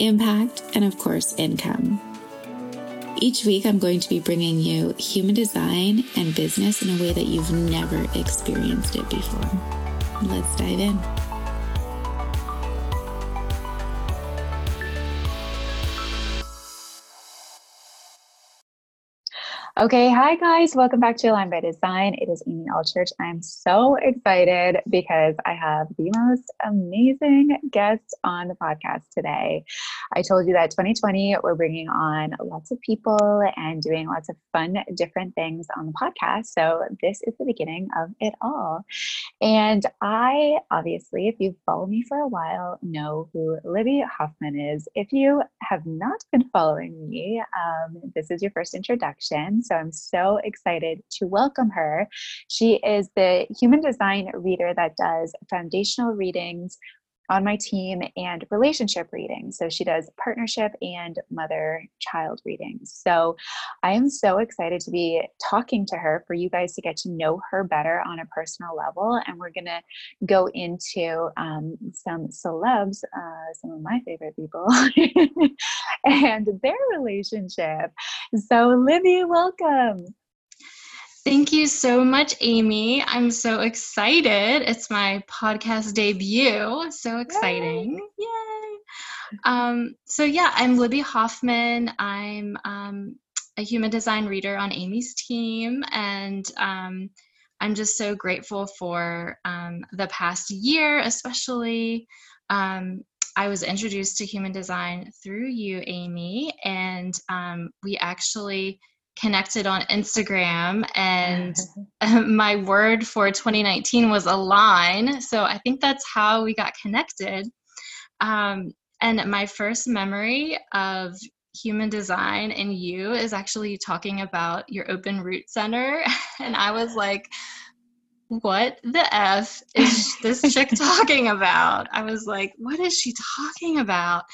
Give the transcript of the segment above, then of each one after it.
impact, and of course, income. Each week, I'm going to be bringing you human design and business in a way that you've never experienced it before. Let's dive in. Okay, hi guys, welcome back to Align by Design. It is Amy Allchurch. I'm so excited because I have the most amazing guest on the podcast today. I told you that 2020, we're bringing on lots of people and doing lots of fun, different things on the podcast. So, this is the beginning of it all. And I obviously, if you've followed me for a while, know who Libby Hoffman is. If you have not been following me, um, this is your first introduction. So I'm so excited to welcome her. She is the human design reader that does foundational readings on my team and relationship readings. So she does partnership and mother child readings. So I am so excited to be talking to her for you guys to get to know her better on a personal level. And we're going to go into um, some celebs, uh, some of my favorite people, and their relationship. So, Libby, welcome. Thank you so much, Amy. I'm so excited. It's my podcast debut. So exciting. Yay. Yay. Um, so, yeah, I'm Libby Hoffman. I'm um, a human design reader on Amy's team. And um, I'm just so grateful for um, the past year, especially. Um, I was introduced to human design through you, Amy, and um, we actually connected on Instagram, and my word for 2019 was align. So I think that's how we got connected. Um, and my first memory of human design and you is actually talking about your open root center. And I was like, what the F is this chick talking about? I was like, what is she talking about?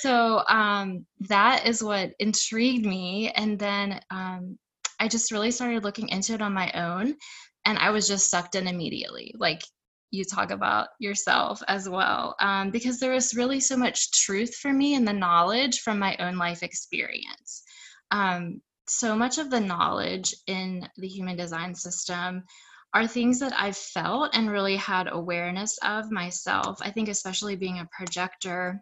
So um, that is what intrigued me. And then um, I just really started looking into it on my own. And I was just sucked in immediately. Like you talk about yourself as well. Um, because there was really so much truth for me in the knowledge from my own life experience. Um, so much of the knowledge in the human design system are things that I've felt and really had awareness of myself. I think, especially being a projector,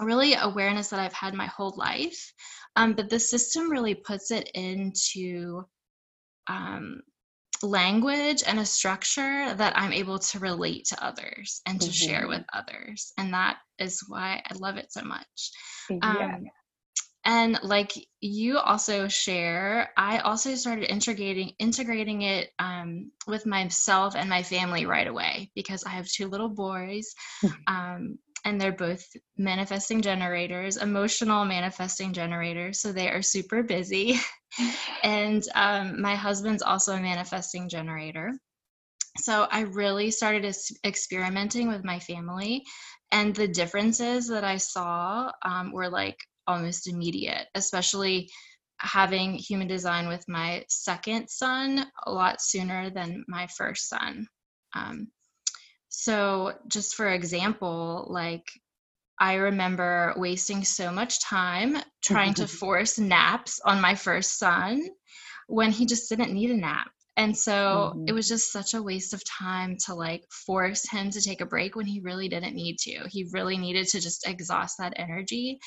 really awareness that I've had my whole life. Um, but the system really puts it into um, language and a structure that I'm able to relate to others and to mm-hmm. share with others. And that is why I love it so much. Yeah. Um, and like you also share, I also started integrating integrating it um, with myself and my family right away because I have two little boys. um, and they're both manifesting generators, emotional manifesting generators. So they are super busy. and um, my husband's also a manifesting generator. So I really started experimenting with my family, and the differences that I saw um, were like almost immediate, especially having human design with my second son a lot sooner than my first son. Um, so, just for example, like I remember wasting so much time trying to force naps on my first son when he just didn't need a nap. And so mm-hmm. it was just such a waste of time to like force him to take a break when he really didn't need to. He really needed to just exhaust that energy.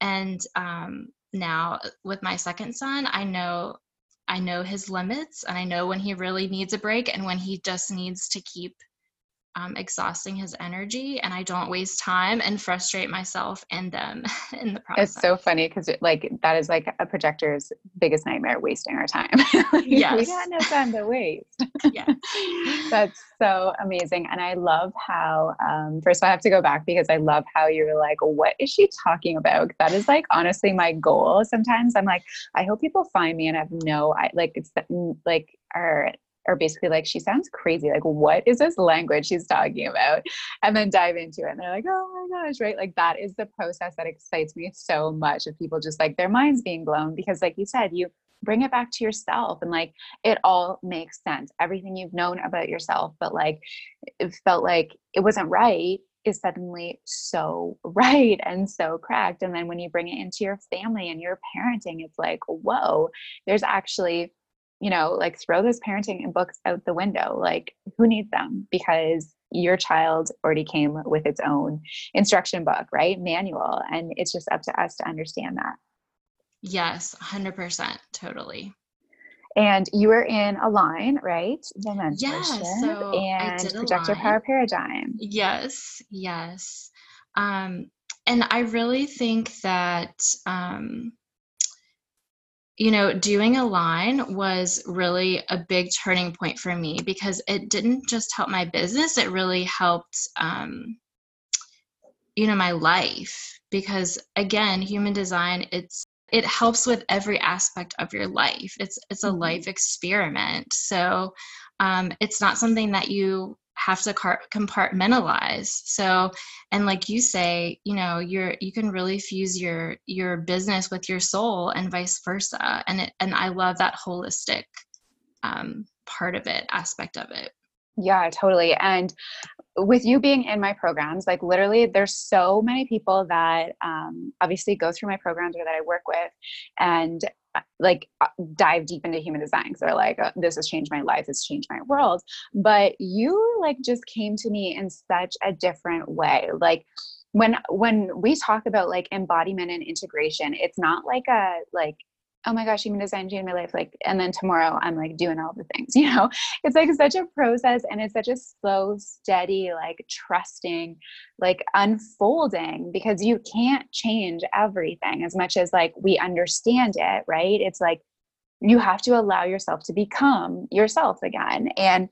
And um, now with my second son, I know I know his limits and I know when he really needs a break and when he just needs to keep um, exhausting his energy and I don't waste time and frustrate myself and them in the process. It's so funny because like that is like a projector's biggest nightmare, wasting our time. like, yes. We got no time to waste. yeah. That's so amazing. And I love how, um, first I have to go back because I love how you're like, what is she talking about? That is like honestly my goal. Sometimes I'm like, I hope people find me and have no, I like it's like, are are basically like, she sounds crazy. Like, what is this language she's talking about? And then dive into it. And they're like, oh my gosh, right? Like, that is the process that excites me so much of people just like their minds being blown. Because, like you said, you bring it back to yourself and like it all makes sense. Everything you've known about yourself, but like it felt like it wasn't right is suddenly so right and so cracked. And then when you bring it into your family and your parenting, it's like, whoa, there's actually you know, like throw those parenting and books out the window. Like, who needs them? Because your child already came with its own instruction book, right? Manual. And it's just up to us to understand that. Yes, 100%. Totally. And you were in Align, right? The yeah, so and projector power paradigm. Yes, yes. Um, and I really think that um, you know, doing Align was really a big turning point for me because it didn't just help my business, it really helped, um, you know, my life. Because again, human design, it's it helps with every aspect of your life. It's it's a mm-hmm. life experiment. So um, it's not something that you have to compartmentalize. So and like you say you know you're you can really fuse your your business with your soul and vice versa. And it and i love that holistic um, part of it aspect of it. Yeah totally. And with you being in my programs like literally there's so many people that um, obviously go through my programs or that i work with. And like uh, dive deep into human design because they're like oh, this has changed my life it's changed my world. But you like just came to me in such a different way. Like when when we talk about like embodiment and integration it's not like a like oh my gosh, human design changed my life. Like, and then tomorrow I'm like doing all the things, you know? It's like such a process and it's such a slow, steady, like trusting, like unfolding because you can't change everything as much as like we understand it, right? It's like you have to allow yourself to become yourself again. And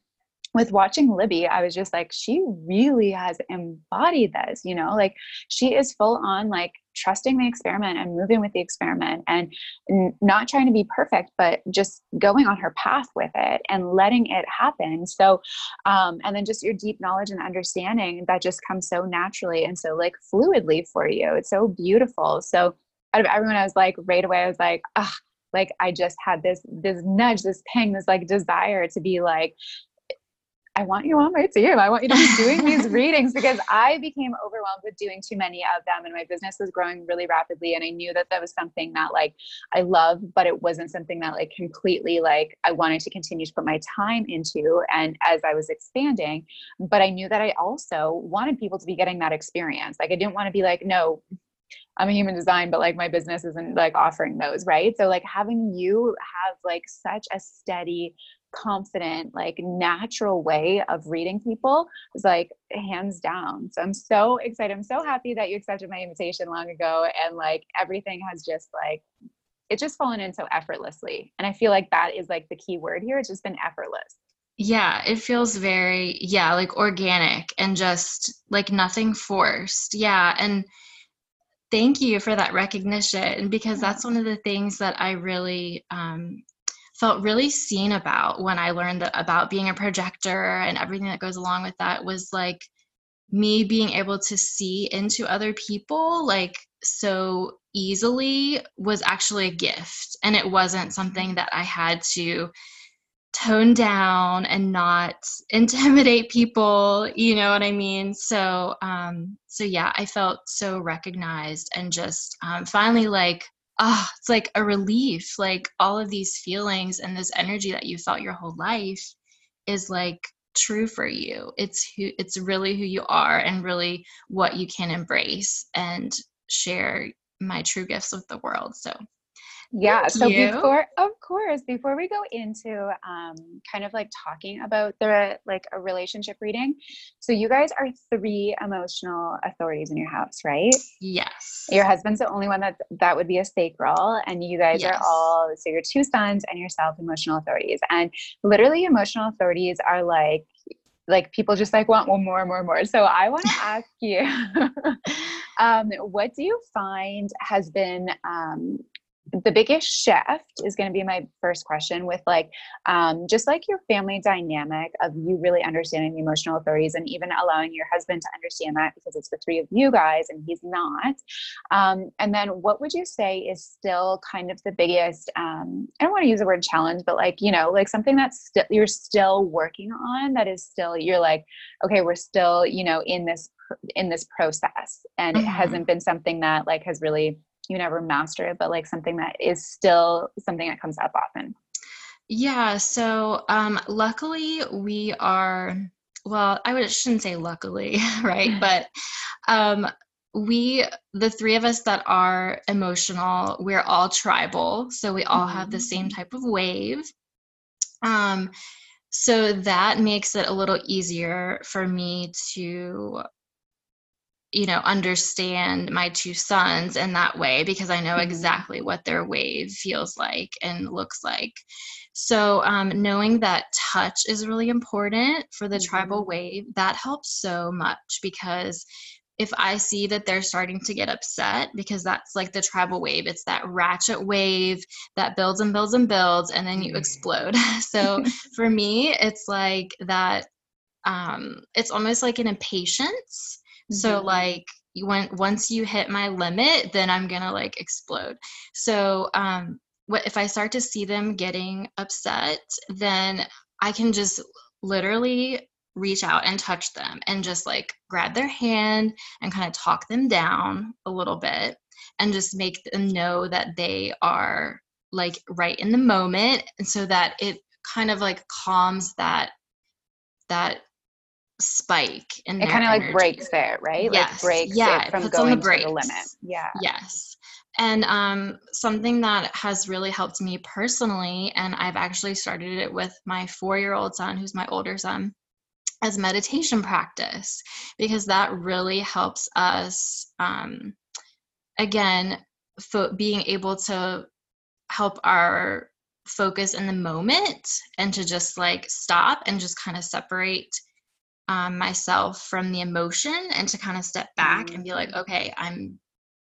with watching Libby, I was just like, she really has embodied this, you know, like she is full on like trusting the experiment and moving with the experiment and n- not trying to be perfect, but just going on her path with it and letting it happen. So, um, and then just your deep knowledge and understanding that just comes so naturally and so like fluidly for you. It's so beautiful. So, out of everyone, I was like, right away, I was like, ah, like I just had this this nudge, this ping, this like desire to be like, I want you on my team. I want you to be doing these readings because I became overwhelmed with doing too many of them and my business was growing really rapidly. And I knew that that was something that like I love, but it wasn't something that like completely like I wanted to continue to put my time into. And as I was expanding, but I knew that I also wanted people to be getting that experience. Like I didn't want to be like, no, I'm a human design, but like my business isn't like offering those, right? So like having you have like such a steady confident, like natural way of reading people is like hands down. So I'm so excited. I'm so happy that you accepted my invitation long ago. And like everything has just like, it's just fallen in so effortlessly. And I feel like that is like the key word here. It's just been effortless. Yeah, it feels very, yeah, like organic and just like nothing forced. Yeah. And thank you for that recognition because that's one of the things that I really um, felt really seen about when I learned that about being a projector and everything that goes along with that was like me being able to see into other people like so easily was actually a gift. And it wasn't something that I had to tone down and not intimidate people you know what i mean? So um so yeah i felt so recognized and just um, finally like oh, it's like a relief. Like all of these feelings and this energy that you felt your whole life is like true for you. It's who it's really who you are and really what you can embrace and share my true gifts with the world. So Yeah. Thank so you. before, of course, before we go into um, kind of like talking about the like a relationship reading, so you guys are three emotional authorities in your house, right? Yes. Your husband's the only one that that would be a sacral, and you guys yes. are all so your two sons and yourself emotional authorities, and literally emotional authorities are like like people just like want one more, and more, and more. So I want to ask you, um, what do you find has been um, the biggest shift is going to be my first question with like um, just like your family dynamic of you really understanding the emotional authorities and even allowing your husband to understand that because it's the three of you guys and he's not um, and then what would you say is still kind of the biggest um, i don't want to use the word challenge but like you know like something that's still you're still working on that is still you're like okay we're still you know in this in this process and mm-hmm. it hasn't been something that like has really you never master it, but like something that is still something that comes up often? Yeah, so um, luckily we are, well, I would, shouldn't say luckily, right? but um, we, the three of us that are emotional, we're all tribal. So we all mm-hmm. have the same mm. type of wave. Um, so that makes it a little easier for me to you know understand my two sons in that way because i know mm-hmm. exactly what their wave feels like and looks like so um, knowing that touch is really important for the mm-hmm. tribal wave that helps so much because if i see that they're starting to get upset because that's like the tribal wave it's that ratchet wave that builds and builds and builds and then you mm-hmm. explode so for me it's like that um, it's almost like an impatience so mm-hmm. like you went once you hit my limit, then I'm gonna like explode. So um what if I start to see them getting upset, then I can just literally reach out and touch them and just like grab their hand and kind of talk them down a little bit and just make them know that they are like right in the moment and so that it kind of like calms that that spike and it kind of like breaks there right? Yes. like breaks yeah, it from it going the to the limit. Yeah. Yes. And um, something that has really helped me personally and i've actually started it with my four year old son who's my older son as meditation practice because that really helps us um, again fo- being able to help our focus in the moment and to just like stop and just kind of separate um, myself from the emotion and to kind of step back and be like, mm-hmm. okay, I'm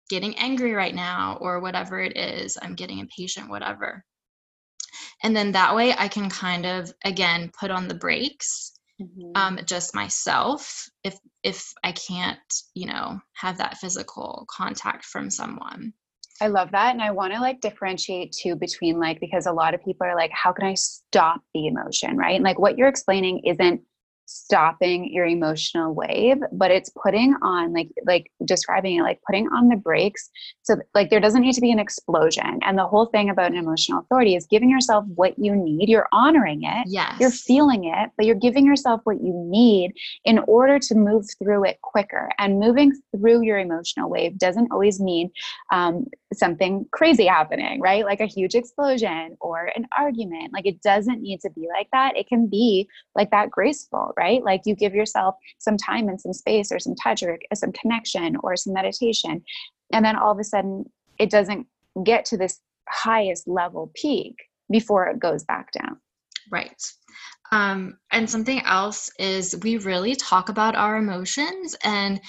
getting angry right now, or whatever it is, I'm getting impatient, whatever. And then that way I can kind of, again, put on the brakes. Mm-hmm. Um, just myself if if i can't you know have that physical contact from someone I love that. And I want to like differentiate too between like, because a lot of people are like, how can I stop the emotion? Right. And like what you're explaining isn't stopping your emotional wave but it's putting on like like describing it like putting on the brakes. So like there doesn't need to be an explosion. And the whole thing about an emotional authority is giving yourself what you need. You're honoring it. Yes. you're feeling it but you're giving yourself what you need in order to move through it quicker. And moving through your emotional wave doesn't always mean um, something crazy happening right like a huge explosion or an argument like it doesn't need to be like that it can be like that graceful right? Like you give yourself some time and some space or some touch or some connection or some meditation. And then all of a sudden, it doesn't get to this highest level peak before it goes back down. Right. Um, and something else is we really talk about our emotions and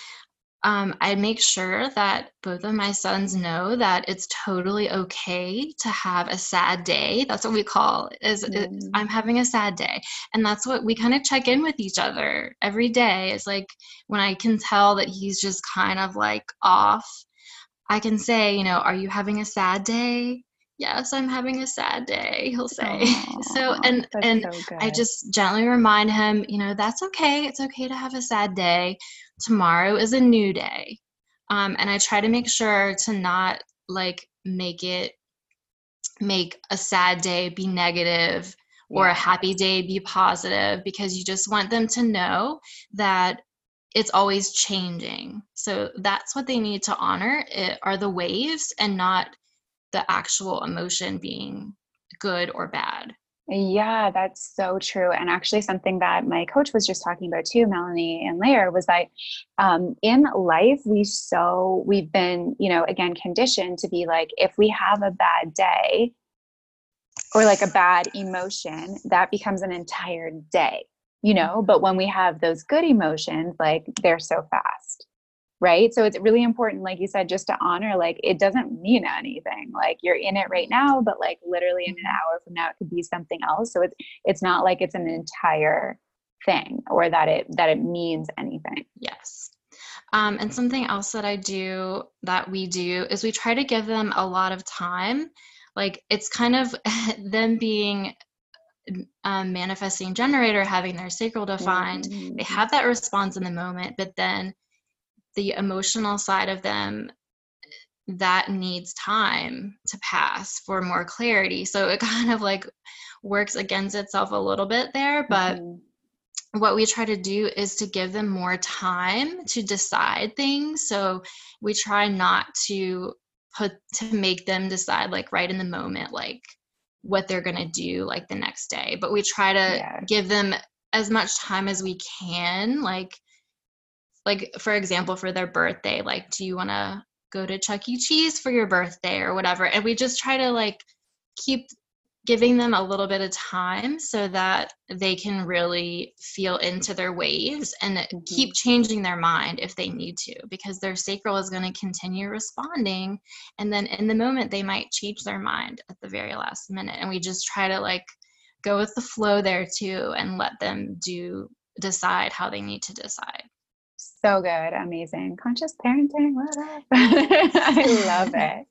um, I make sure that both of my sons know that it's totally okay to have a sad day. That's what we call is, mm. is I'm having a sad day, and that's what we kind of check in with each other every day. Is like when I can tell that he's just kind of like off, I can say, you know, are you having a sad day? yes i'm having a sad day he'll say Aww, so and and so i just gently remind him you know that's okay it's okay to have a sad day tomorrow is a new day. Um, and i try to make sure to not like make it make a sad day be negative or a happy day be positive because you just want them to know that it's always changing. So that's what they need to honor it are the waves and not the actual emotion being good or bad. Yeah, that's so true. And actually, something that my coach was just talking about too, Melanie Ann Layer, was that um, in life, we so, we've been, you know, again, conditioned to be like, if we have a bad day or like a bad emotion, that becomes an entire day, you know? But when we have those good emotions, like they're so fast right? So it's really important like you said just to honor like it doesn't mean anything like you're in it right now but like literally in an mm-hmm. hour from now it could be something else. So it's it's not like it's an entire thing or that it that it means anything. Yes. Um, and something else that i do that we do is we try to give them a lot of time. Like it's kind of them being um, manifesting generator having their sacral defined. Mm-hmm. they have that response in the moment but then the emotional side of them that needs time to pass for more clarity so it kind of like works against itself a little bit there but mm-hmm. what we try to do is to give them more time to decide things so we try not to put to make them decide like right in the moment like what they're going to do like the next day but we try to yeah. give them as much time as we can like like for example for their birthday like do you want to go to chuck e. Cheese for your birthday or whatever? And we just try to like keep giving them a little bit of time so that they can really feel into their waves and mm-hmm. keep changing their mind if they need to because their sacral is going to continue responding and then in the moment they might change their mind at the very last minute. And we just try to like go with the flow there too and let them do decide how they need to decide so good. Amazing. Conscious parenting. What up? I love it.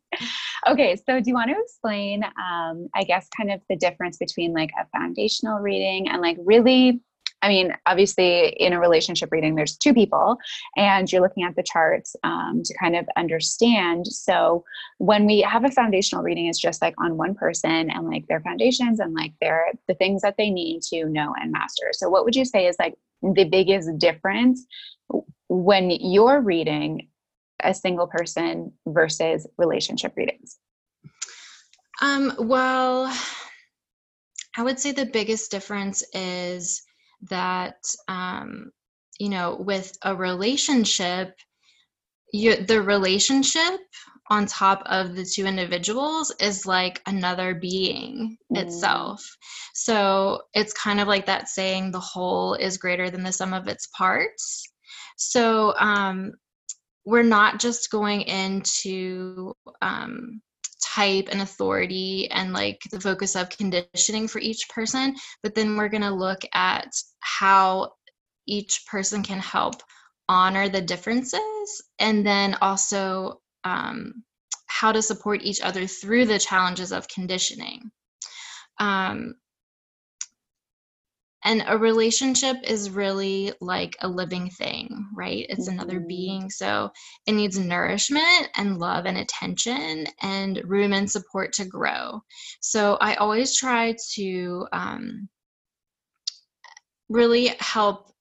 Okay. So, do you want to explain, um, I guess, kind of the difference between like a foundational reading and like really I mean, obviously, in a relationship reading, there's two people, and you're looking at the charts um, to kind of understand. So, when we have a foundational reading, it's just like on one person and like their foundations and like their the things that they need to know and master. So, what would you say is like the biggest difference when you're reading a single person versus relationship readings? Um, well, I would say the biggest difference is that, um, you know, with a relationship, you, the relationship on top of the two individuals is like another being mm. itself. So it's kind of like that saying the whole is greater than the sum of its parts. So um, we're not just going into um, type and authority and like the focus of conditioning for each person, but then we're going to look at how each person can help honor the differences and then also um, how to support each other through the challenges of conditioning. Um, and a relationship is really like a living thing right? It's mm-hmm. another being. So it needs nourishment and love and attention and room and support to grow. So i always try to um, really help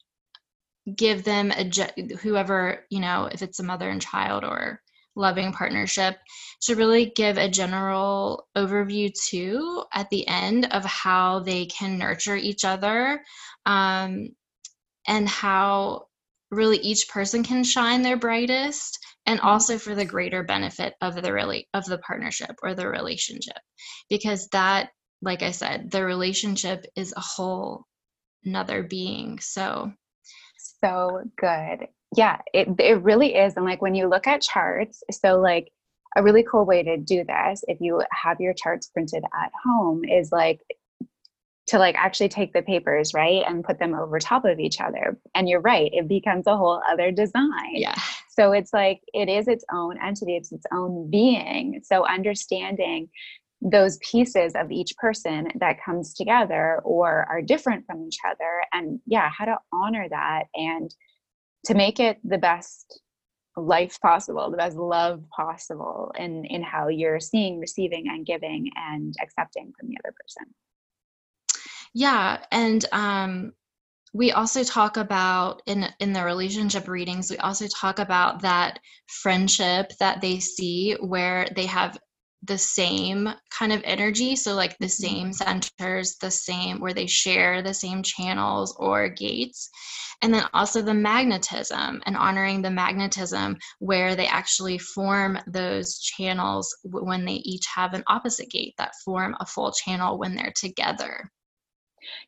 give them a whoever you know if it's a mother and child or loving partnership to really give a general overview too at the end of how they can nurture each other um, and how really each person can shine their brightest and also for the greater benefit of the really of the partnership or the relationship. Because that like i said the relationship is a whole another being. So so good yeah it, it really is and like when you look at charts so like a really cool way to do this if you have your charts printed at home is like to like actually take the papers right and put them over top of each other and you're right it becomes a whole other design. Yeah. So it's like it is its own entity it's its own being so understanding those pieces of each person that comes together or are different from each other and yeah how to honor that and to make it the best life possible the best love possible in in how you're seeing receiving and giving and accepting from the other person. Yeah and um we also talk about in in the relationship readings we also talk about that friendship that they see where they have the same kind of energy. So like the Mm-hmm. same centers the same where they share the same channels or gates. And then also the magnetism and honoring the magnetism where they actually form those channels when they each have an opposite gate that form a full channel when they're together.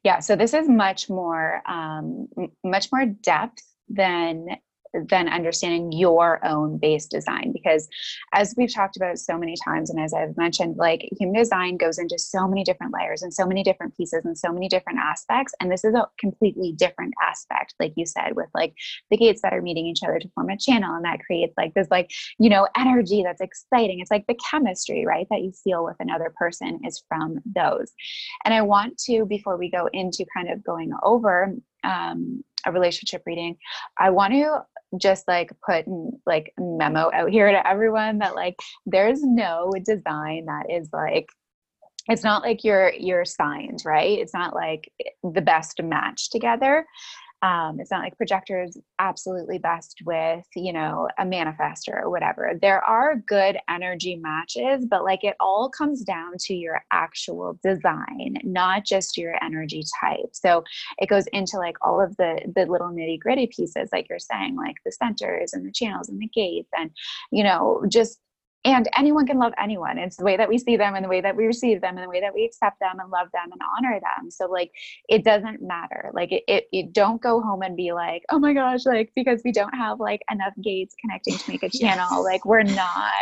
Yeah, so this is much more um, much more depth than than understanding your own base design because as we've talked about so many times and as I've mentioned like human design goes into so many different layers and so many different pieces and so many different aspects and this is a completely different aspect like you said with like the gates that are meeting each other to form a channel and that creates like this like you know energy that's exciting. It's like the chemistry right that you feel with another person is from those. And I want to, before we go into kind of going over um, a relationship reading, I want to just like put like memo out here to everyone that like there's no design that is like it's not like you're you're signed right? It's not like eh, the best match together um, it's not like projectors absolutely best with you know a manifester or whatever. There are good energy matches but like it all comes down to your actual design not just your energy type. So it goes into like all of the the little nitty gritty pieces like you're saying like the centers and the channels and the gates and you know just and anyone can love anyone. It's the way that we see them and the way that we receive them and the way that we accept them and love them and honor them. So like it doesn't matter. Like it, it, it don't go home and be like oh my gosh like because we don't have like enough gates connecting to make a channel. Yes. like we're not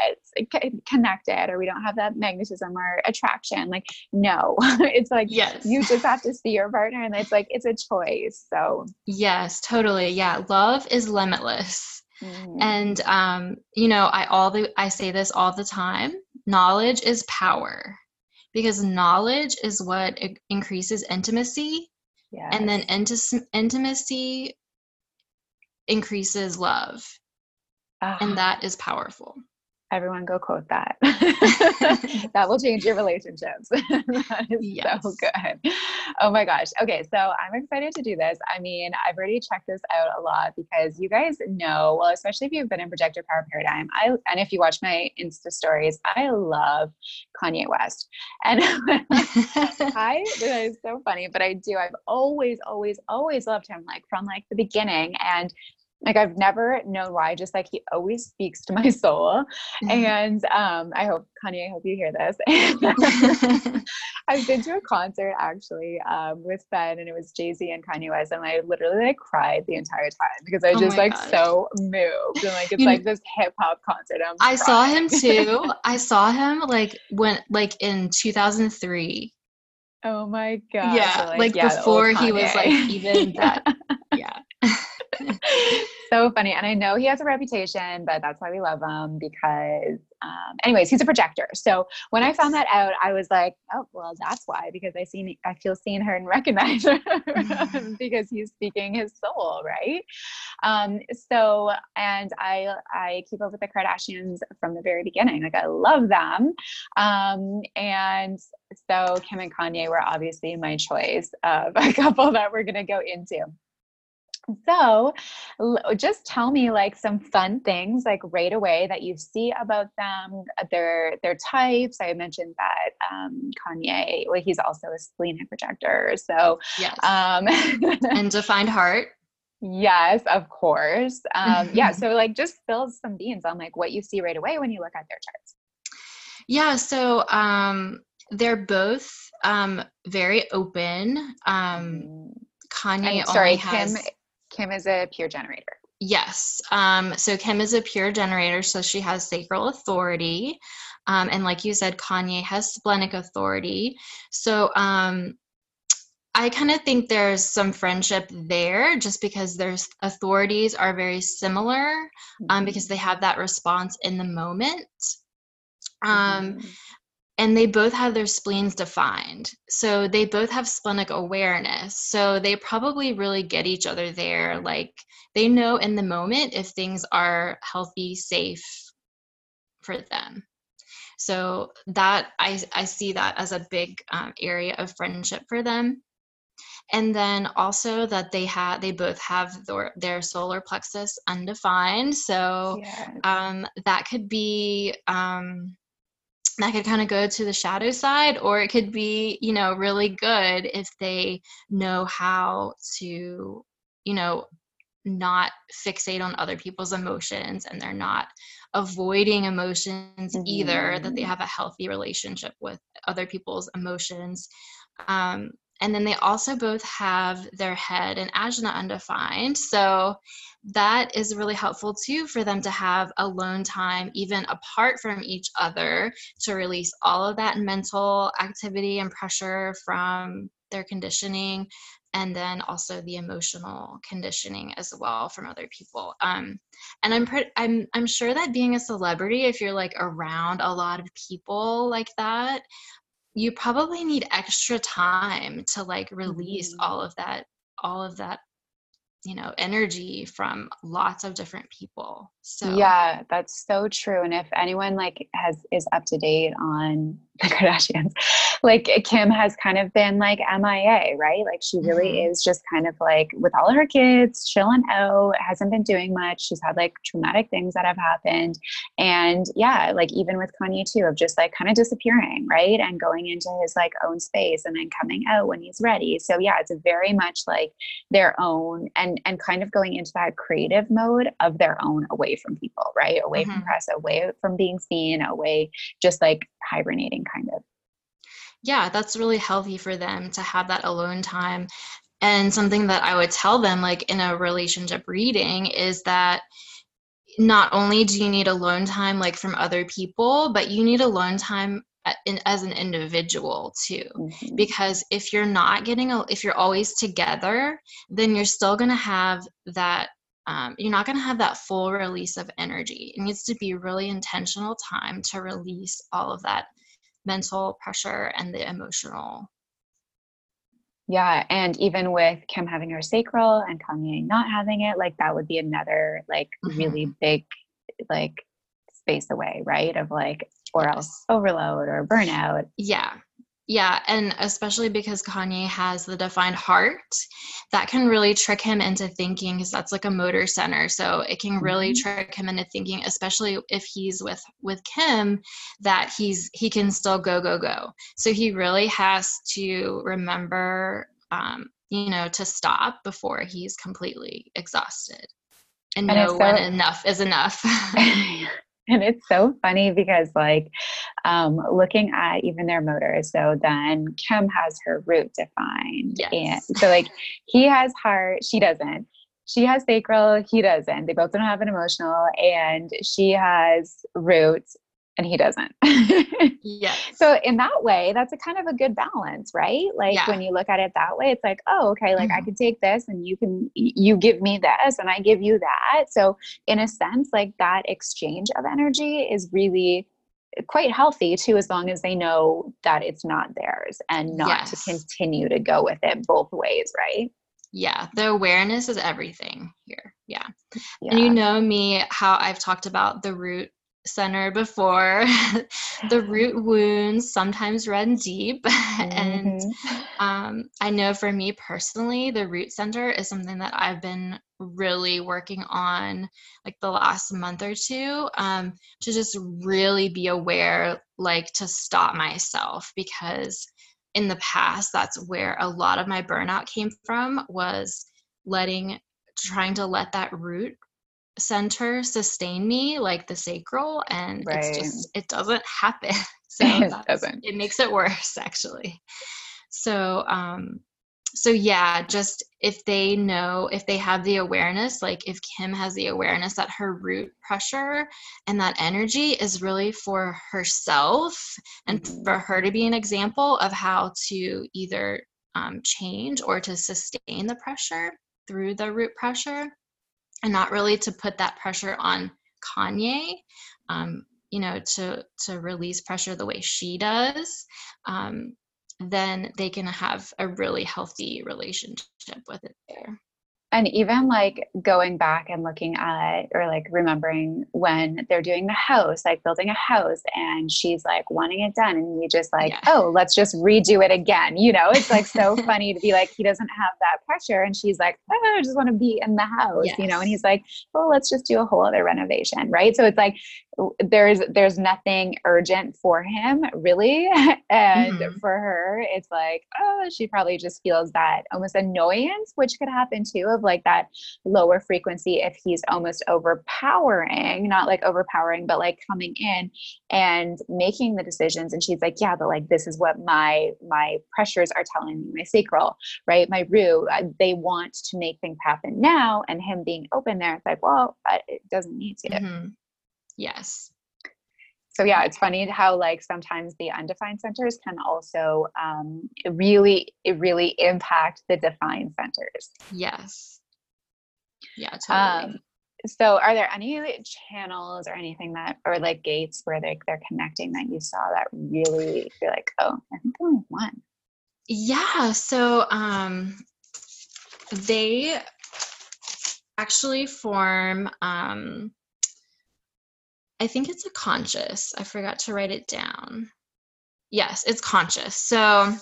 connected or we don't have that magnetism or attraction. Like no. It's like yes. you just have to see your partner and it's like it's a choice. So yes totally. Yeah love is limitless mhm. and um you know i all the i say this all the time knowledge is power because knowledge is what increases intimacy and then Yes. intis- intimacy increases love Ah. and that is powerful Everyone go quote that. that will change your relationships. that is Yes. so good. Oh my gosh. Okay, so I'm excited to do this. I mean, I've already checked this out a lot because you guys know, well, especially if you've been in Projector Power Paradigm, I and if you watch my Insta stories, I love Kanye West. And I that is so funny, but I do. I've always, always, always loved him, like from like the beginning. And like I've never known why, just like he always speaks to my soul. And um, I hope Kanye, I hope you hear this. I've been to a concert actually um, with Ben, and it was Jay Z and Kanye West, and I literally like cried the entire time because I Oh just like gosh. so moved, and like it's You like this hip hop concert. I'm i saw him too i saw him like when like in 2003 oh my god! yeah So, like, yeah, before he was like even that yeah so funny. And I know he has a reputation, but that's why we love him because, um, anyways, he's a projector. So when I found that out, I was like, oh, well, that's why, because I seen, I feel seen her and recognize her because he's speaking his soul, right? Um, so, and I, I keep up with the Kardashians from the very beginning. Like I love them. Um, and so Kim and Kanye were obviously my choice of a couple that we're going to go into. So, just tell me like some fun things like right away that you see about them, uh, their their types. I mentioned that um, Kanye, well, he's also a splenic projector. So, yes um, and defined heart yes, of course. Um, yeah. So, like, just spill some beans on like what you see right away when you look at their charts. Yeah, so um, they're both um, very open. Um, Mm. Kanye And sorry, has Kim. Kim is a pure generator. yes. Um, so Kim is a pure generator, so she has sacral authority, um, and like you said, Kanye has splenic authority. So um, I kind of think there's some friendship there, just because their authorities are very similar, um, Mhm. because they have that response in the moment. Um, Mhm. And they both have their spleens defined. So they both have splenic awareness. So they probably really get each other there. Like they know in the moment if things are healthy, safe for them. So that I, I see that as a big um, area of friendship for them. And then also that they have they both have their, their solar plexus undefined. So Yes. um, that could be um, that could kind of go to the shadow side or it could be you know really good if they know how to you know not fixate on other people's emotions and they're not avoiding emotions mm-hmm. either that they mm-hmm. have a healthy relationship with other people's emotions um, and then they also both have their head and ajna undefined. So that is really helpful too for them to have alone time even apart from each other to release all of that mental activity and pressure from their conditioning and then also the emotional conditioning as well from other people. Um, and i'm pre- i'm i'm sure that being a celebrity if you're like around a lot of people like that you probably need extra time to like release mm-hmm. all of that all of that you know energy from lots of different people so yeah that's so true and if anyone like has is up to date on the Kardashians. Like Kim has kind of been like MIA, right? Like she really mm-hmm. is just kind of like with all her kids, chilling out, hasn't been doing much. She's had like traumatic things that have happened. And yeah, like even with Kanye too, of just like kind of disappearing, right? And going into his like own space and then coming out when he's ready. So yeah, it's very much like their own and and kind of going into that creative mode of their own away from people, right? Away mm-hmm. from press, away from being seen, away just like hibernating kind of. Yeah, that's really healthy for them to have that alone time. And something that I would tell them, like in a relationship reading, is that not only do you need alone time like from other people, but you need alone time as an individual too mm-hmm. because if you're not getting a, if you're always together then you're still going to have that um, you're not going to have that full release of energy it needs to be really intentional time to release all of that mental pressure and the emotional. Yeah, and even with Kim having her sacral and Kanye not having it, like that would be another like mm-hmm. really big like space away, right? Of like or yes. else overload or burnout. Yeah. Yeah, and especially because Kanye has the defined heart, that can really trick him into thinking because that's like a motor center. So it can really mm-hmm. trick him into thinking, especially if he's with with Kim, that he's he can still go go go. So he really has to remember, um, you know, to stop before he's completely exhausted, and, and know so- when enough is enough. and it's so funny because like um, looking at even their motors so then kim has her root defined yes. and so like he has heart she doesn't she has sacral he doesn't they both don't have an emotional and she has root and he doesn't. yeah. So in that way, that's a kind of a good balance, right? Like yeah. when you look at it that way, it's like, oh, okay, like mm-hmm. I can take this and you can you give me this and I give you that. So in a sense, like that exchange of energy is really quite healthy too as long as they know that it's not theirs and not yes. to continue to go with it both ways, right? Yeah, the awareness is everything here. Yeah. yeah. And you know me, how I've talked about the root center before the root wounds sometimes run deep mm-hmm. and um, i know for me personally the root center is something that i've been really working on like the last month or two um, to just really be aware like to stop myself because in the past that's where a lot of my burnout came from was letting trying to let that root center sustain me like the sacral and right. it's just it doesn't happen so it doesn't it makes it worse actually so um so yeah just if they know if they have the awareness like if kim has the awareness that her root pressure and that energy is really for herself and mm-hmm. for her to be an example of how to either um, change or to sustain the pressure through the root pressure and not really to put that pressure on Kanye, um, you know, to to release pressure the way she does, um, then they can have a really healthy relationship with it there and even like going back and looking at or like remembering when they're doing the house like building a house and she's like wanting it done and you just like yeah. oh let's just redo it again you know it's like so funny to be like he doesn't have that pressure and she's like oh, i just want to be in the house yes. you know and he's like well let's just do a whole other renovation right so it's like there's there's nothing urgent for him really. And mm-hmm. for her it's like oh she probably just feels that almost annoyance which could happen too of like that lower frequency if he's almost overpowering not like overpowering but like coming in and making the decisions. And she's like yeah but like this is what my my pressures are telling me my sacral right? My root uh, they want to make things happen now. And him being open there it's like well it doesn't need to. Mm-hmm Yes. So yeah, it's funny how like sometimes the undefined centers can also um, really really impact the defined centers. Yes. Yeah, totally. Um, so are there any channels or anything that or like gates where they, they're connecting that you saw that really you're like, oh, I think only one. Yeah. So um they actually form um I think it's a conscious. I forgot to write it down. Yes, it's conscious. So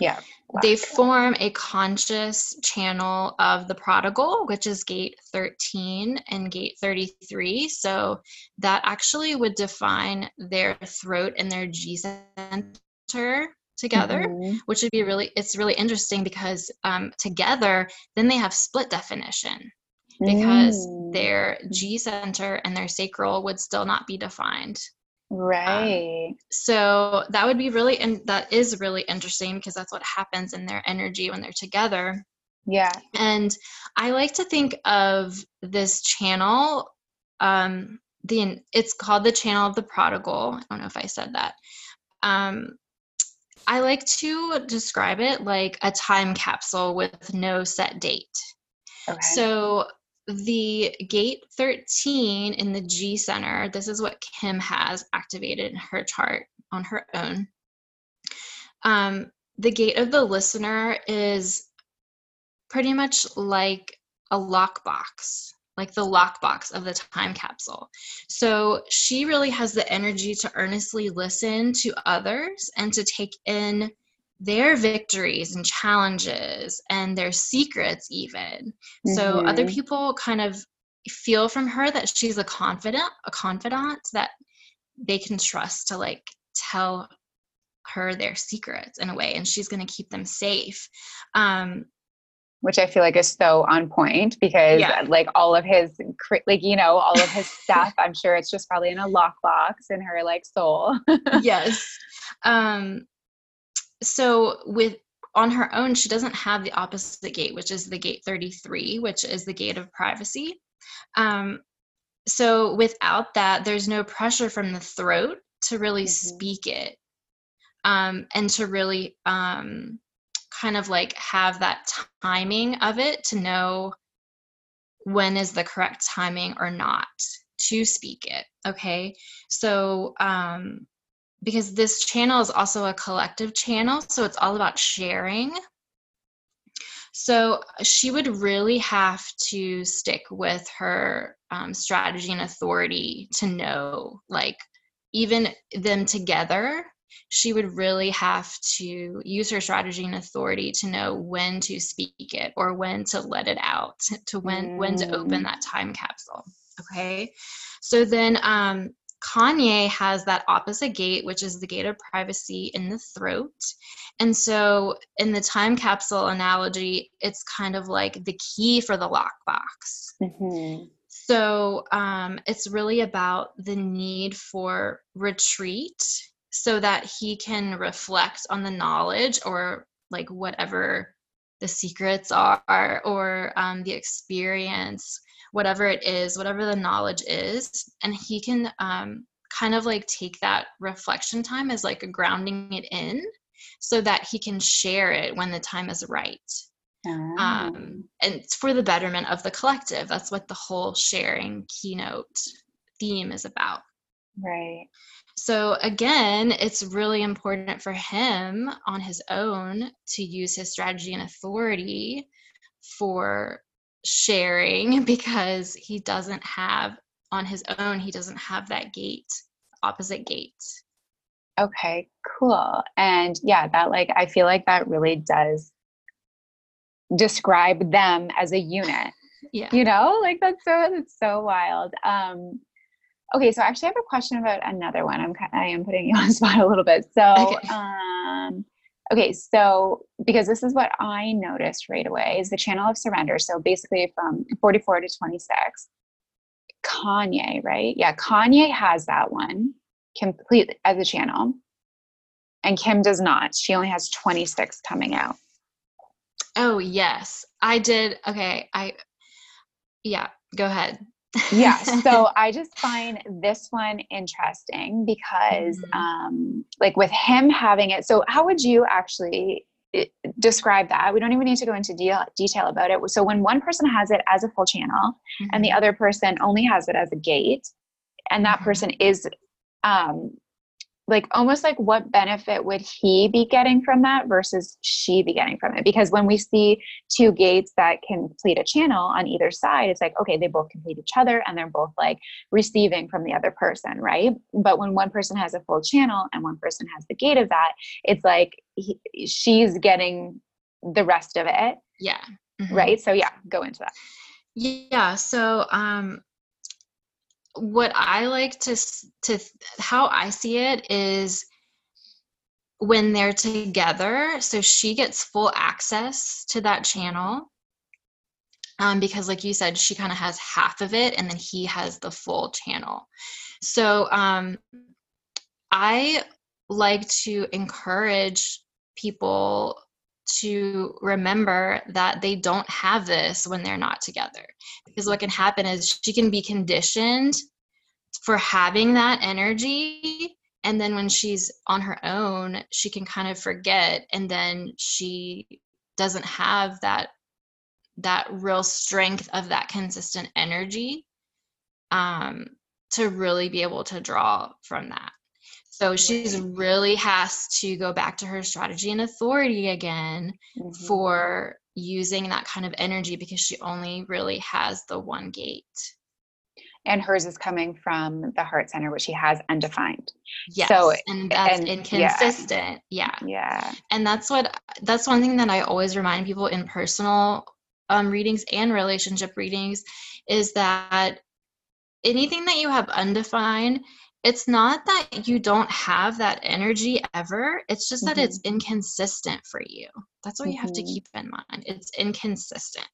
yeah. They form a conscious channel of the prodigal, which is gate 13 and gate 33. So that actually would define their throat and their G center together, mm-hmm. which would be really, it's really interesting because um, together, then they have split definition because mm. their G center and their sacral would still not be defined. Um, right. Um, so that would be really, and that is really interesting because that's what happens in their energy when they're together. Yeah. And I like to think of this channel. Um, the it's called the channel of the prodigal. I don't know if I said that. Um, I like to describe it like a time capsule with no set date. Okay. So the gate 13 in the G center, this is what Kim has activated in her chart on her own. Um, the gate of the listener is pretty much like a lockbox, like the lockbox of the time capsule. So she really has the energy to earnestly listen to others and to take in their victories and challenges and their secrets even mm-hmm. so other mm-hmm. people kind of feel from her that she's a confident a confidant that they can trust to like tell her their secrets in a way and she's going to keep them safe um which I feel like is so on point because yeah. like all of his like you know all of his stuff I'm sure it's just probably in a lockbox in her like soul. yes. Um so with on her own she doesn't have the opposite gate which is the gate 33 which is the gate of privacy um, so without that there's no pressure from the throat to really mm-hmm. speak it um, and to really um, kind of like have that timing of it to know when is the correct timing or not to speak it okay so um because this channel is also a collective channel, so it's all about sharing. So she would really have to stick with her um, strategy and authority to know, like, even them together, she would really have to use her strategy and authority to know when to speak it or when to let it out, to when mm. when to open mm. that time capsule. Okay, so then um, Kanye has that opposite gate, which is the gate of privacy in the throat. And so, in the time capsule analogy, it's kind of like the key for the lockbox. Mm-hmm. So, um, it's really about the need for retreat so that he can reflect on the knowledge or like whatever the secrets are or um, the experience whatever it is, whatever the knowledge is, and he can um, kind of like take that reflection time as like grounding it in so that he can share it when the time is right. Um, oh. and it's for the betterment of the collective. That's what the whole sharing keynote theme is about. Right. So, again, it's really important for him on his own to use his strategy and authority for sharing because he doesn't have on his own he doesn't have that gate opposite gate okay cool and yeah that like i feel like that really does describe them as a unit yeah you know like that's so that's so wild um okay, so actually I have a question about another one. I'm I am putting you on the spot a little bit. So, okay. um, okay, so because this is what I noticed right away is the channel of surrender. So basically, from 44 to 26, Kanye, right? Yeah, Kanye has that one completely as a channel, and Kim does not. She only has 26 coming out. Oh yes, I did. Okay, I yeah. Go ahead yeah so i just find this one interesting because mm-hmm. um like with him having it so how would you actually eh, describe that we don't even need to go into de- detail about it so when one person has it as a full channel mm-hmm. and the mm-hmm. other person only has it as a gate and that mm-hmm. person is um like almost like what benefit would he be getting from that versus she be getting from it? Because when we see two gates that can complete a channel on either side it's like okay they both complete each other and they're both like receiving from the other person right? But when one person has a full channel and one person has the gate of that it's like he, she's getting the rest of it. Yeah. Mm-hmm. right? So yeah go into that. Yeah. So um what I like to to how I see it is when they're together so she gets full access to that channel um, because like you said she kind of has half of it and then he has the full channel. So um, i like to encourage people to remember that they don't have this when they're not together. Because what can happen is she can be conditioned for having that energy. And then when she's on her own, she can kind of forget. And then she doesn't have that that real strength of that consistent energy um, to really be able to draw from that. So she's really has to go back to her strategy and authority again mm-hmm. for using that kind of energy because she only really has the one gate. And hers is coming from the heart center, which she has undefined. Yes. So, and that's and, inconsistent. Yeah. yeah. Yeah. And that's what, that's one thing that I always remind people in personal um, readings and relationship readings is that anything that you have undefined it's not that you don't have that energy ever it's just that mm-hmm. it's inconsistent for you that's what mm-hmm. you have to mm-hmm. keep in mind it's inconsistent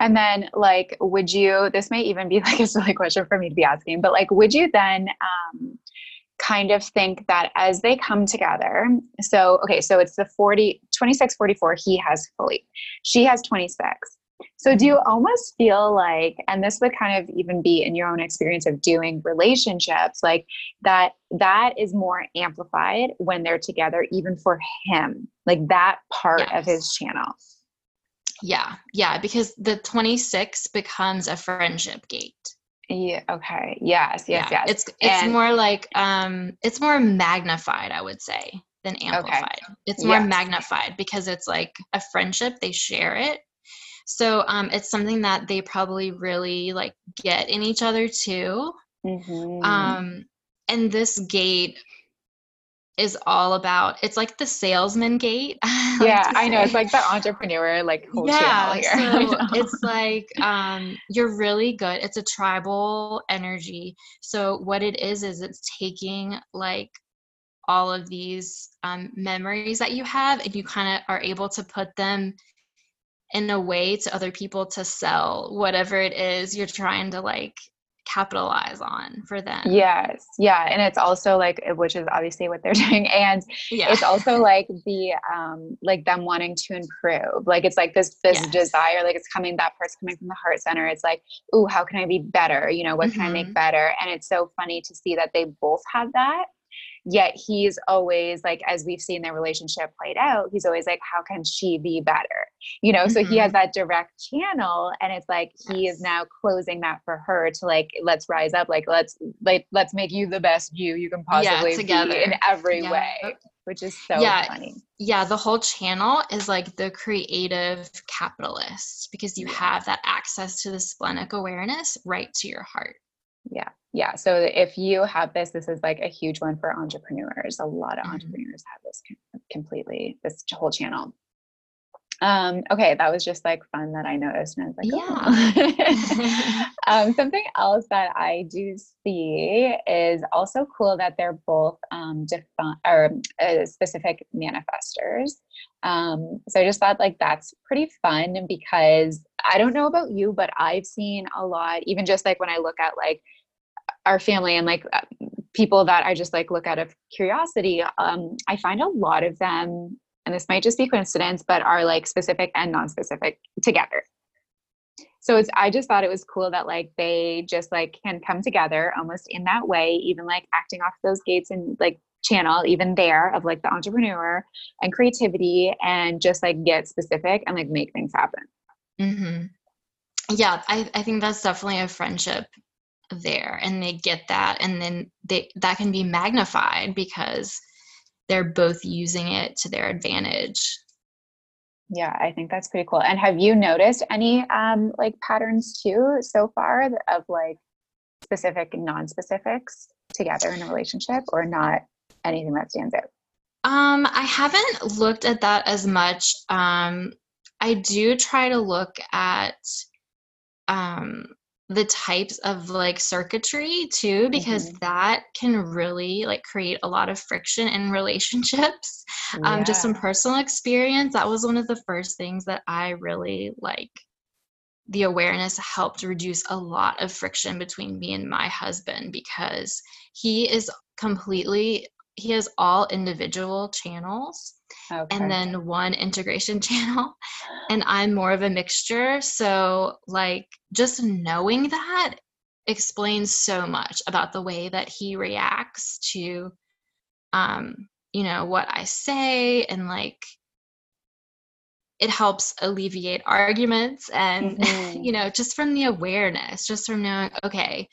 and then like would you this may even be like a silly question for me to be asking but like would you then um kind of think that as they come together so okay so it's the 40 26 44 he has fully she has 26 so, do you almost feel like, and this would kind of even be in your own experience of doing relationships, like that that is more amplified when they're together, even for him, like that part yes. of his channel? Yeah, yeah, because the 26 becomes a friendship gate. Yeah, okay. Yes, yes, yeah. yes. It's it's and, more like um it's more magnified, I would say, than amplified. Okay. It's more yes. magnified because it's like a friendship, they share it so um, it's something that they probably really like get in each other too. Mm-hmm. Um, and this gate is all about it's like the salesman gate like yeah i know it's like the entrepreneur like whole yeah so it's like um you're really good it's a tribal energy so what it is is it's taking like all of these um, memories that you have and you kind of are able to put them in a way to other people to sell whatever it is you're trying to like capitalize on for them. Yes. Yeah. And it's also like which is obviously what they're doing. And yeah. it's also like the um like them wanting to improve. Like it's like this this yes. desire, like it's coming that part's coming from the heart center. It's like, oh, how can I be better? You know, what mm-hmm. can I make mm-hmm. better? And it's so funny to see that they both have that yet he's always like as we've seen their relationship played out he's always like how can she be better you know mm-hmm. so he has mm-hmm. that direct channel and it's like he is now closing that for her to like let's rise up like let's like let's make you the best you you can possibly yeah, together. be in every yeah. way which is so yeah, funny yeah the whole channel is like the creative capitalist because you have that access to the splenic awareness right to your heart yeah yeah so if you have this this is like a huge one for entrepreneurs a lot of mm-hmm. entrepreneurs have this completely this whole channel Um, okay, that was just like fun that I noticed, and I was like, yeah. oh. um, something else that I do see is also cool that they're both um, defi- or uh, specific manifestors. Um, so I just thought like that's pretty fun because I don't know about you, but I've seen a lot, even just like when I look at like our family and like people that I just like look out of curiosity, um, I find a lot of them and this might just be coincidence, but are like specific and non-specific together. So it's I just thought it was cool that like they just like can come together almost in that way, even like acting off those gates and like channel even there of like the entrepreneur and creativity and just like get specific and like make things happen. Mm-hmm. Yeah, I, I think that's definitely a friendship there and they get that and then they that can be magnified because they're both using it to their advantage. Yeah, I think that's pretty cool. And have you noticed any um, like patterns too so far of like specific non-specifics together in a relationship, or not anything that stands out? Um, I haven't looked at that as much. Um, I do try to look at um, the types of like circuitry too because mm-hmm. that can really like create a lot of friction in relationships yeah. um, just from personal experience that was one of the first things that i really like the awareness helped reduce a lot of friction between me and my husband because he is completely he has all individual channels okay. and then one integration channel and i'm more of a mixture so like just knowing that explains so much about the way that he reacts to um you know what i say and like it helps alleviate arguments and mm-hmm. you know just from the awareness just from knowing okay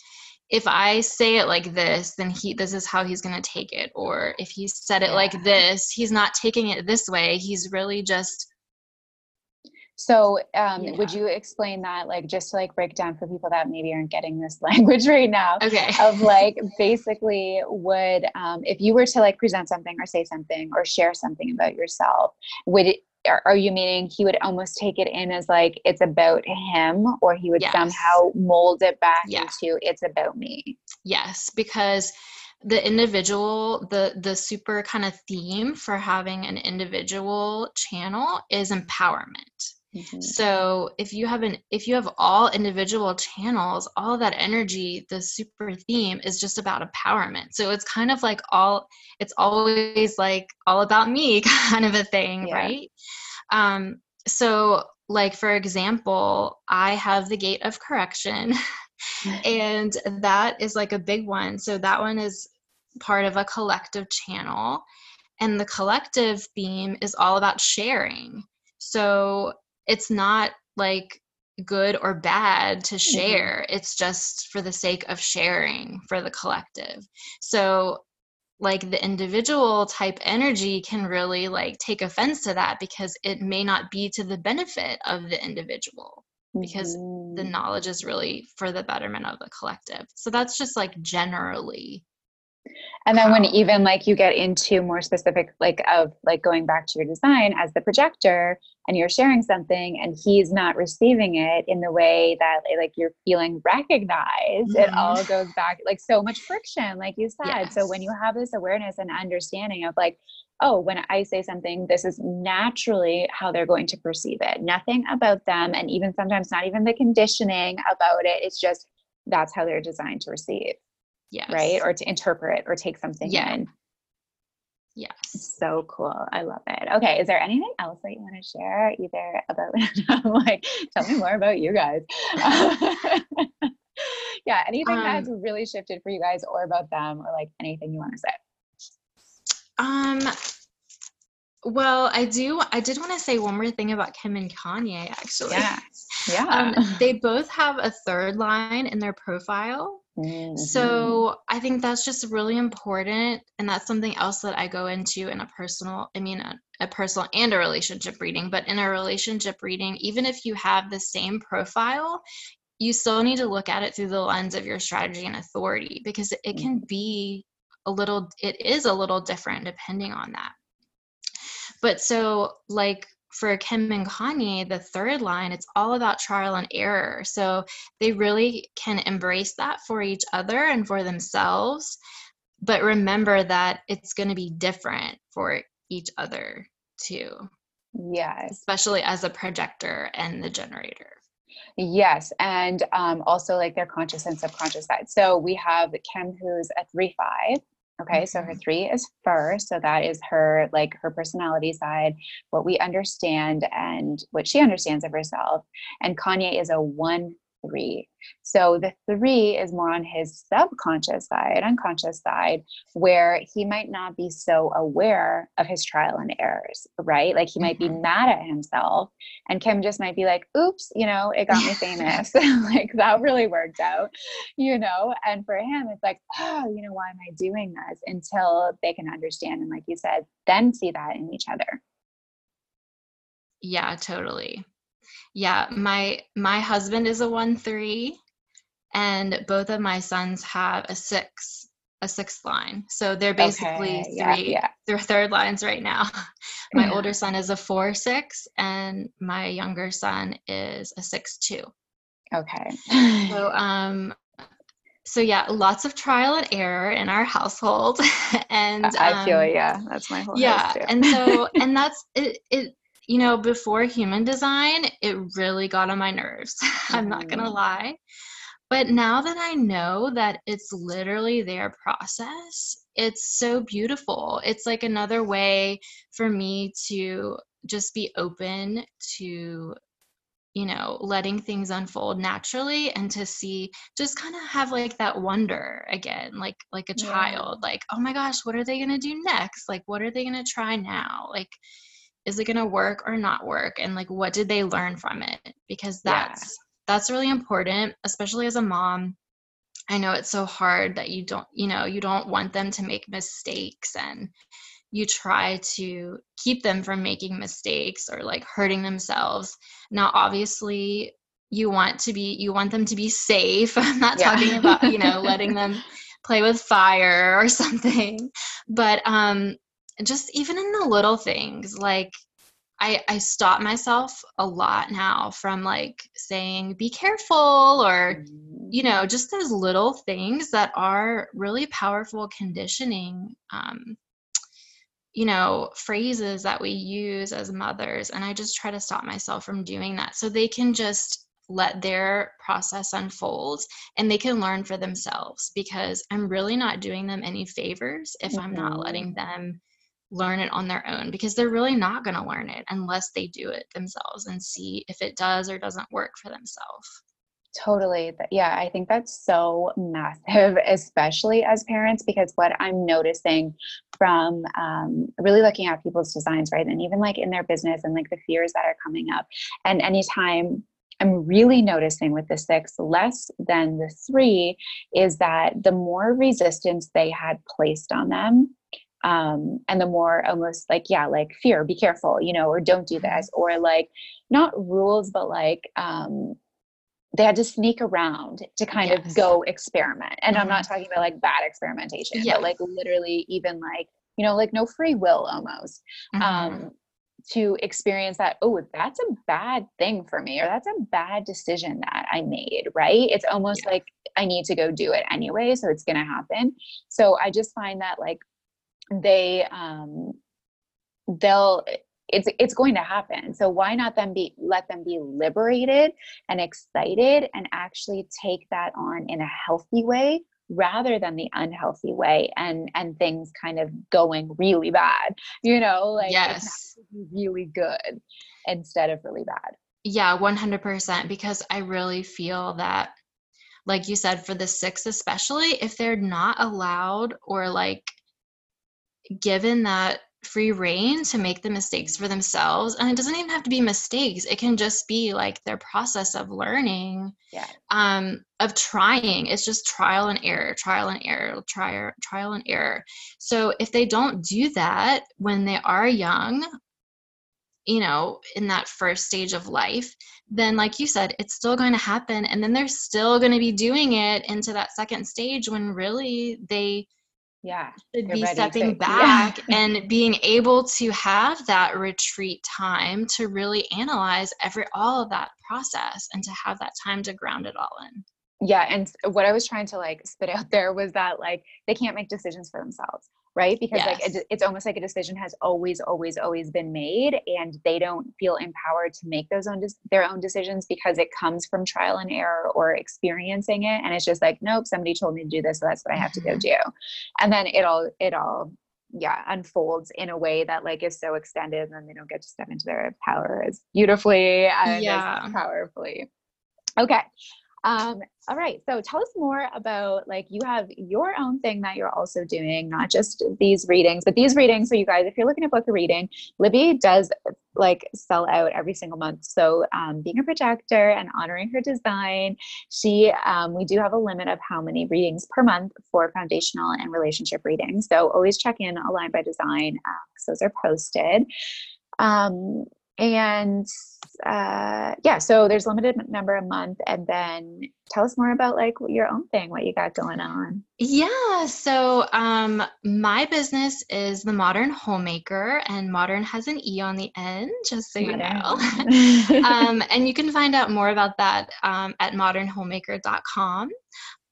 if I say it like this, then he this is how he's going to take it. Or if he said it yeah. like this, he's not taking it this way. He's really just. So, um, yeah. would you explain that, like, just to like break down for people that maybe aren't getting this language right now? Okay. Of like, basically, would um, if you were to like present something or say something or share something about yourself, would it are, are you meaning he would almost take it in as like it's about him or he would yes. somehow mold it back yeah. into it's about me yes because the individual the the super kind of theme for having an individual channel is empowerment mm-hmm. so if you have an if you have all individual channels all that energy the super theme is just about empowerment so it's kind of like all it's always like all about me kind of a thing yeah. right um, so, like, for example, I have the gate of correction, and that is like a big one. So, that one is part of a collective channel. And the collective theme is all about sharing. So, it's not like good or bad to mm-hmm. share. Mm-hmm. It's just for the sake of sharing for the collective. So like the individual type energy can really like take offense to that because it may not be to the benefit of the individual because mm-hmm. the knowledge is really for the betterment of the collective so that's just like generally and then when even like you get into more specific like of like going back to your design as the projector and you're sharing something and he's not receiving it in the way that like you're feeling recognized mm-hmm. it all goes back like so much friction like you said. Yes. so when you have this awareness and understanding of like oh when i say something this is naturally how they're going to perceive it. Nothing about them and even sometimes not even the conditioning about it. It's just that's how they're designed to receive yes. right or to interpret or take something yeah. in yes so cool i love it okay is there anything else that you want to share either about like tell me more about you guys yeah anything um, that's really shifted for you guys or about them or like anything you want to say um well, I do. I did want to say one more thing about Kim and Kanye, actually. Yeah. Yeah. Um, they both have a third line in their profile. Mm-hmm. So I think that's just really important. And that's something else that I go into in a personal, I mean, a, a personal and a relationship reading. But in a relationship reading, even if you have the same profile, you still need to look at it through the lens of your strategy and authority because it can mm-hmm. be a little, it is a little different depending on that. But so, like, for Kim and Kanye, the third line, it's all about trial and error. So they really can embrace that for each other and for themselves. But remember that it's going to be different for each other too. Yeah. Especially as a projector and the generator. Yes. And um, also like their conscious and subconscious side. So we have Kim, who's a 3 5. Okay, so her mm-hmm. three is first. So that is her, like her personality side, what we understand and what she understands of herself. And Kanye is a one three. So the three is more on his subconscious side, unconscious side, where he might not be so aware of his trial and errors, right? Like he might mm-hmm. be mad at himself, and Kim just might be like, oops, you know, it got me famous. like that really worked out, you know? And for him, it's like, oh, you know, why am I doing this? Until they can understand. And like you said, then see that in each other. Yeah, totally yeah my my husband is a one three and both of my sons have a six a sixth line so they're basically okay. yeah, three yeah. they're third lines right now my yeah. older son is a four six and my younger son is a six two okay so um so yeah lots of trial and error in our household and i feel um, yeah that's my whole yeah and so and that's it, it you know, before human design, it really got on my nerves. I'm not going to mm-hmm. lie. But now that I know that it's literally their process, it's so beautiful. It's like another way for me to just be open to you know letting things unfold naturally and to see just kind of have like that wonder again like like a yeah. child like oh my gosh what are they going to do next like what are they going to try now like is it going to work or not work? And like what did they learn from it? Because that's yeah. that's really important especially as a mom. I know it's so hard that you don't you know you don't want them to make mistakes and you try to keep them from making mistakes or like hurting themselves. Now obviously you want to be you want them to be safe. I'm not yeah. talking about you know letting them play with fire or something. But um just even in the little things like I, I stop myself a lot now from like saying be careful or you know just those little things that are really powerful conditioning um, you know phrases that we use as mothers and i just try to stop myself from doing that so they can just let their process unfold and they can learn for themselves because i'm really not doing them any favors if mm-hmm. i'm not letting mm-hmm. them learn it on their own because they're really not going to learn it unless they do it themselves and see if it does or doesn't work for themselves. Totally. Yeah, I think that's so massive, especially as parents, because what I'm noticing from um, really looking at people's designs, right? And even like in their business and like the fears that are coming up. And anytime I'm really noticing with the six less than the three is that the more resistance they had placed on them, um, and the more almost like yeah like fear be careful you know or don't do mm-hmm. this or like not rules but like um, they had to sneak around to kind yes. of go experiment and mm-hmm. i'm not mm-hmm. talking about like bad experimentation yeah. but like literally even like you know like no free will almost mm-hmm. um, to experience that oh that's a bad thing for me or that's a bad decision that i made right it's almost yeah. like i need to go do it anyway so it's going to happen so i just find that like they um they'll it's it's going to happen. So why not then be let them be liberated and excited and actually take that on in a healthy way rather than the unhealthy way and and things kind of going really bad you know like yes. really good instead of really bad. Yeah 100% because i really feel that like you said for the six especially if they're not allowed or like given that free reign to make the mistakes for themselves and it doesn't even have to be mistakes it can just be like their process of learning yeah. um of trying. It's just trial and error trial and error trial trial and error. So if they don't do that when they are young you know in that first stage of life then like you said it's still going to happen and then they're still going to be doing it into that second stage when really they yeah should be stepping to, back yeah. and being able to have that retreat time to really analyze every all of that process and to have that time to ground it all in yeah and what i was trying to like spit out there was that like they can't make decisions for themselves right because yes. like it, it's almost like a decision has always always always been made and they don't feel empowered to make those own their own decisions because it comes from trial and error or experiencing it and it's just like nope somebody told me to do this so that's what i have to go mm-hmm. do and then it all it all yeah unfolds in a way that like is so extended and then they don't get to step into their power as beautifully and yeah. as powerfully okay um, all right. So tell us more about like you have your own thing that you're also doing, not just these readings, but these readings. So you guys, if you're looking to book a reading, Libby does like sell out every single month. So um, being a projector and honoring her design, she um, we do have a limit of how many readings per month for foundational and relationship readings. So always check in Align by Design because those are posted. Um, and uh, yeah, so there's limited number a month, and then tell us more about like your own thing, what you got going on. Yeah, so um, my business is the Moderne Homemaker, and Modern has an e on the end, just so you know. um, and you can find out more about that um, at modernehomemaker.com.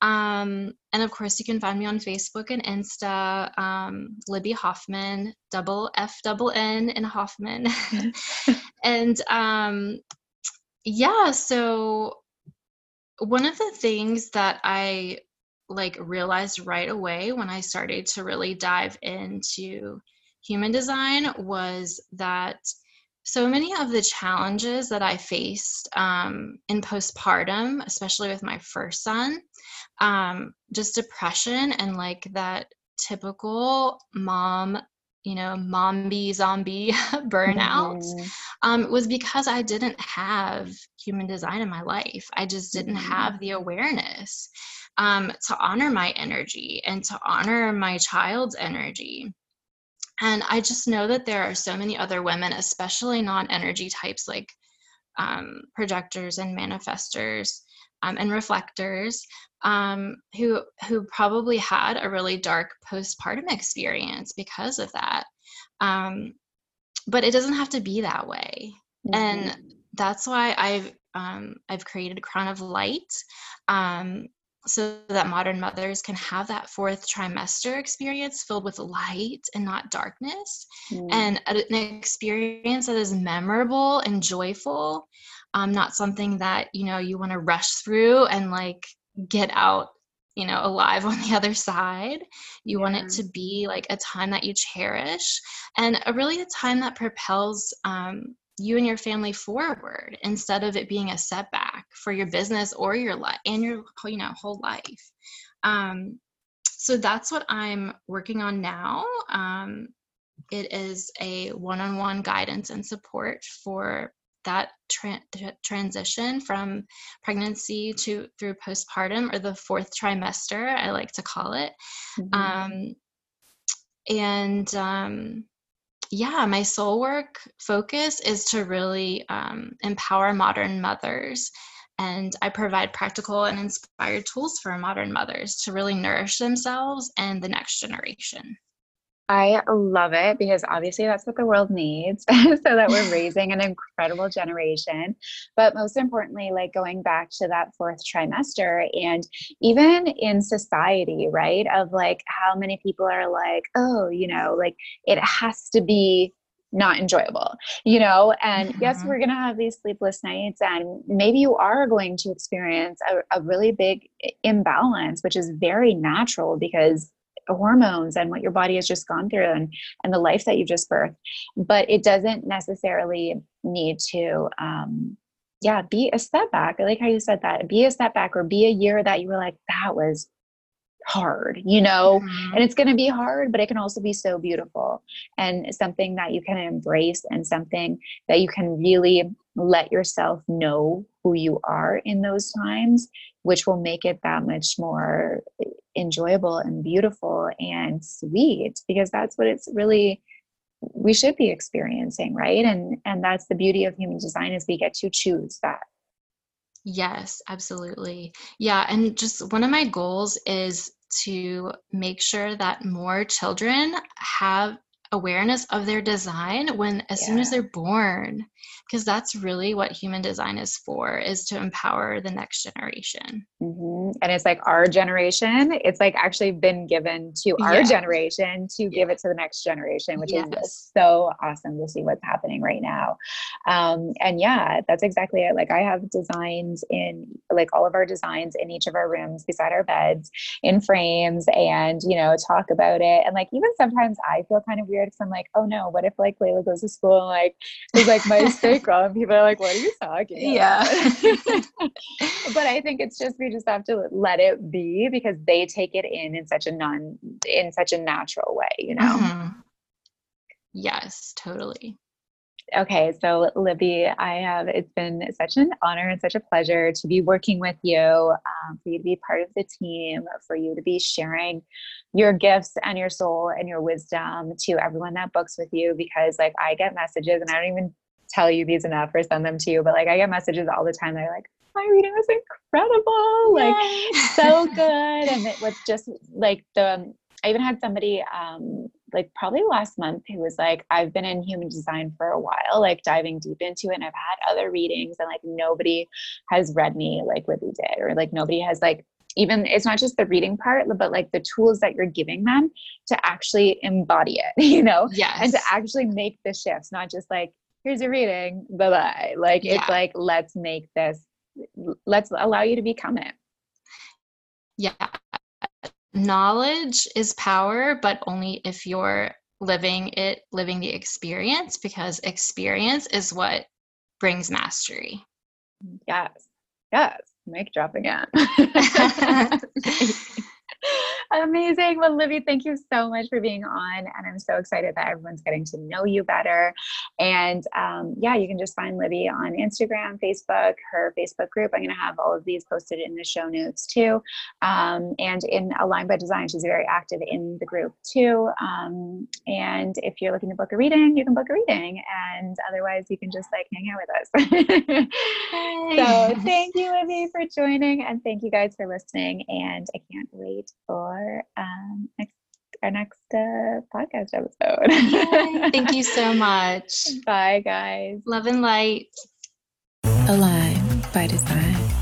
Um, and of course, you can find me on Facebook and Insta, um, Libby Hoffmann, double F double N in Hoffmann. and um, yeah, so one of the things that I like realized right away when I started to really dive into human design was that so many of the challenges that I faced um, in postpartum, especially with my first son, um, just depression and like that typical mom, you know, momby zombie burnout, mm-hmm. um, was because I didn't have human design in my life. I just didn't mm-hmm. have the awareness um, to honor my energy and to honor my child's energy. And I just know that there are so many other women, especially non energy types like um, projectors and manifestors um, and reflectors, um, who who probably had a really dark postpartum experience because of that. Um, but it doesn't have to be that way, mm-hmm. and that's why I've um, I've created Crown of Light um, so that modern mothers can have that fourth trimester experience filled with light and not darkness mm. and an experience that is memorable and joyful um, not something that you know you want to rush through and like get out you know alive on the other side you yeah. want it to be like a time that you cherish and a really a time that propels um, you and your family forward instead of it being a setback for your business or your life and your you know whole life. Um, so that's what i'm working on now. Um, it is a one-on-one guidance and support for that tra- transition from pregnancy to through postpartum or the fourth trimester i like to call it. Mm-hmm. um, and um, yeah, my soul work focus is to really um, empower modern mothers. And I provide practical and inspired tools for modern mothers to really nourish themselves and the next generation. I love it because obviously that's what the world needs so that we're raising an incredible generation. But most importantly, like going back to that fourth trimester and even in society, right? Of like how many people are like, oh, you know, like it has to be not enjoyable, you know? And mm-hmm. yes, we're going to have these sleepless nights, and maybe you are going to experience a, a really big imbalance, which is very natural because hormones and what your body has just gone through and and the life that you've just birthed. But it doesn't necessarily need to um yeah be a setback i like how you said that. Be a setback or be a year that you were like that was hard you know? Mm-hmm. and it's going to be hard but it can also be so beautiful and something that you can embrace and something that you can really let yourself know who you are in those times which will make it that much more eh, enjoyable and beautiful and sweet because that's what it's really we should be experiencing right? And and that's the beauty of human design is we get to choose that. Yes absolutely. Yeah and just one of my goals is to make sure that more children have awareness of their design when as yeah. soon as they're born because that's really what human design is for is to empower the next generation mm-hmm. and it's like our generation it's like actually been given to our yeah. generation to yeah. give it to the next generation which yes. is so awesome to see what's happening right now um, and yeah that's exactly it like i have designs in like all of our designs in each of our rooms beside our beds in frames and you know talk about it and like even sometimes i feel kind of weird because i'm like oh no what if like layla goes to school and like is like my sacral and people are like what are you talking yeah. but i think it's just we just have to let it be because they take it in in such a non in such a natural way you know? Mm-hmm. yes totally okay so libby i have it's been such an honor and such a pleasure to be working with you um, for you to be part of the team for you to be sharing your gifts and your soul and your wisdom to everyone that books with you because like i get messages and i don't even tell you these enough or send them to you, but like I get messages all the time. They're like, my reading was incredible, Yay. like so good. And it was just like the, I even had somebody um, like probably last month who was like, I've been in human design for a while, like diving deep into it. And I've had other readings and like nobody has read me like Libby did, or like nobody has like even it's not just the reading part but like the tools that you're giving them to actually embody it you know yeah and to actually make the shifts not just like here's your reading bye bye like yeah. it's like let's make this let's allow you to become it yeah knowledge is power but only if you're living it living the experience because experience is what brings mastery. Yes. Yes. Mic drop again Amazing. Well, Libby, thank you so much for being on. And I'm so excited that everyone's getting to know you better. And um, yeah, you can just find Libby on Instagram, Facebook, her Facebook group. I'm going to have all of these posted in the show notes too. Um, and in Aligned by Design, she's very active in the group too. Um, and if you're looking to book a reading, you can book a reading. And otherwise, you can just like hang out with us. so thank you, Libby, for joining. And thank you guys for listening. And I can't wait for for um, next our next uh, podcast episode. Thank you so much. Bye, guys. Love and light. Aligned by design.